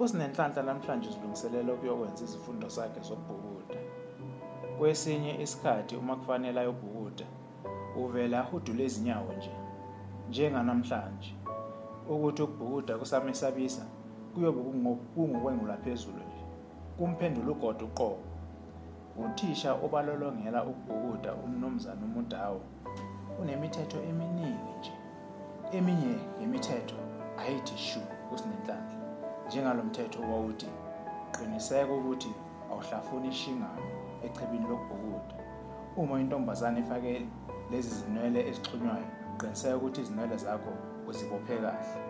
usinenhlanhla namhlanje uzilungiselela ukuyokwenza izifundo sakhe zokubhukuda. Kwesinye isikhathi uma kufanele ayobhukuda uvela ahudule izinyawo nje njenganamhlanje. Ukuthi ukubhukuda kusamesabisa kuyobe kungokwengula phezulu nje kumphendula ugodo uqobo. Uthisha obalolongela ukubhukuda umnumzana umudawo unemithetho eminingi nje. Eminye yemithetho ayithi shu kusinenhlanhla njengalo mthetho owawuthi qiniseka ukuthi awuhlafuni ishingano echibini lokubhukuda uma intombazane ifake lezi zinwele ezixhunywayo qiniseka ukuthi izinwele zakho uzibophe kahle.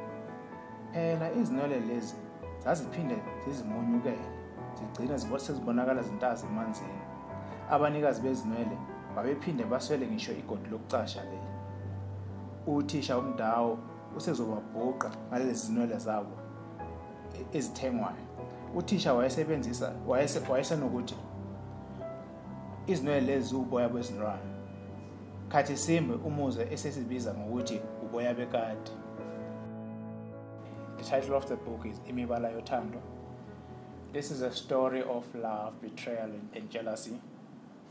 Phela izinwele lezi zaziphinde zizimunyukele zigcine sezibonakala zintazi emanzini. Abanikazi bezinwele babephinde baswele ngisho igodi lokucasha leli. Uthisha umdawo usezobabhuqa ngalezi zinwele zabo. Ezithengwayo uthisha wayesebenzisa wayesenokuthi izinwele lezi ziwuboya bezilwane khathi simbe esesibiza ngokuthi uboya the title of the book is imibala yothando. This is a story of love betrayal and jealousy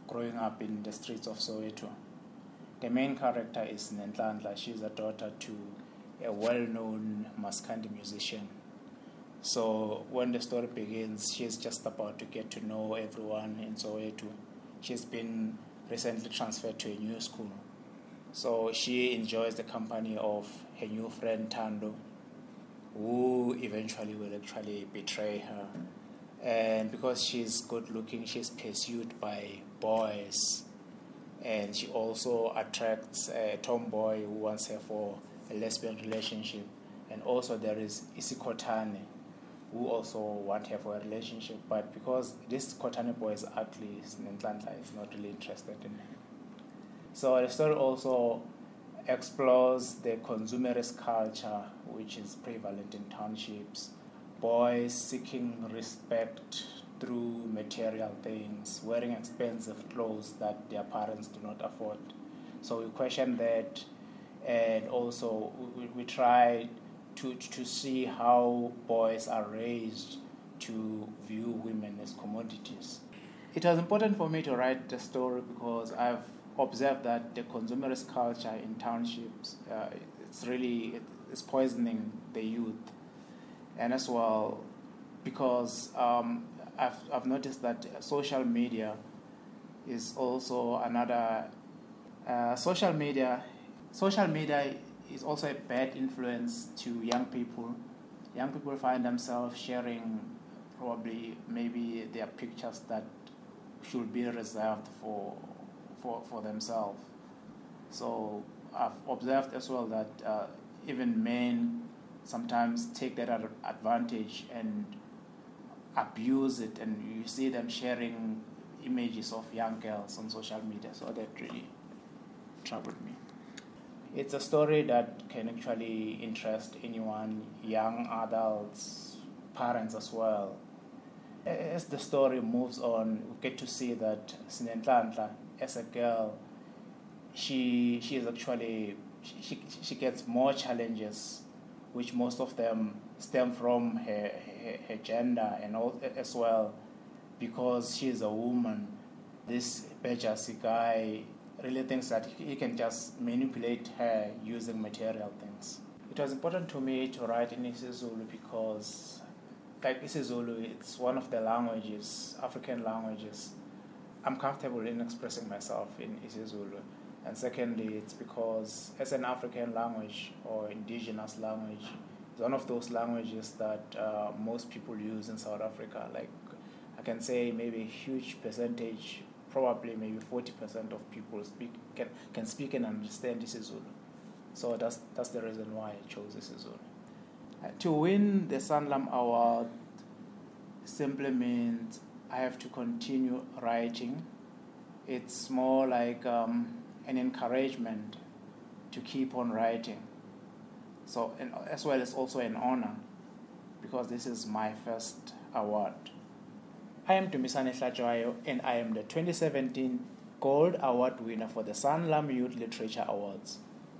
growing up in the streets of soweto. The main character is nenhlanhla she's a daughter to a well-known maskandi musician so when the story begins she's just about to get to know everyone in soweto she's been recently transferred to a new school. So she enjoys the company of her new friend Tando, who eventually will actually betray her. And because she's good looking, she's pursued by boys. And she also attracts a tomboy who wants her for a lesbian relationship. And also there is Isikotane, who also want to have a relationship, but because this Kotane boy is ugly, Nenhlanhla is not really interested in her. So the story also explores the consumerist culture which is prevalent in townships, boys seeking respect through material things, wearing expensive clothes that their parents do not afford. So we question that, and also we, we try to, to see how boys are raised to view women as commodities. It was important for me to write the story because I've observed that the consumerist culture in townships uh, it's really it's poisoning the youth, and as well because um, I've I've noticed that social media is also another uh, social media. Social media is also a bad influence to young people. Young people find themselves sharing probably maybe their pictures that should be reserved for for, for themselves. So I've observed as well that uh, even men sometimes take that advantage and abuse it, and you see them sharing images of young girls on social media. So that really troubled me. It's a story that can actually interest anyone, young adults, parents as well. As the story moves on, we get to see that Sinenhlanhla, as a girl, she she is actually she, she gets more challenges, which most of them stem from her, her, her gender and all, as well, because she is a woman. This Bejasi guy really thinks that he can just manipulate her using material things. It was important to me to write in isiZulu because, like isiZulu, it's one of the languages, African languages. I'm comfortable in expressing myself in isiZulu. And secondly, it's because as an African language or indigenous language, it's one of those languages that uh, most people use in South Africa. Like I can say maybe a huge percentage probably maybe 40% of people speak can, can speak and understand isiZulu. So that's, that's the reason why I chose isiZulu. Uh, to win the Sanlam Award simply means I have to continue writing. It's more like um, an encouragement to keep on writing. So, and as well as also an honor because this is my first award. I am Dumisane Hlatshwayo and I am the 2017 Gold Award winner for the Sanlam Youth Literature Awards.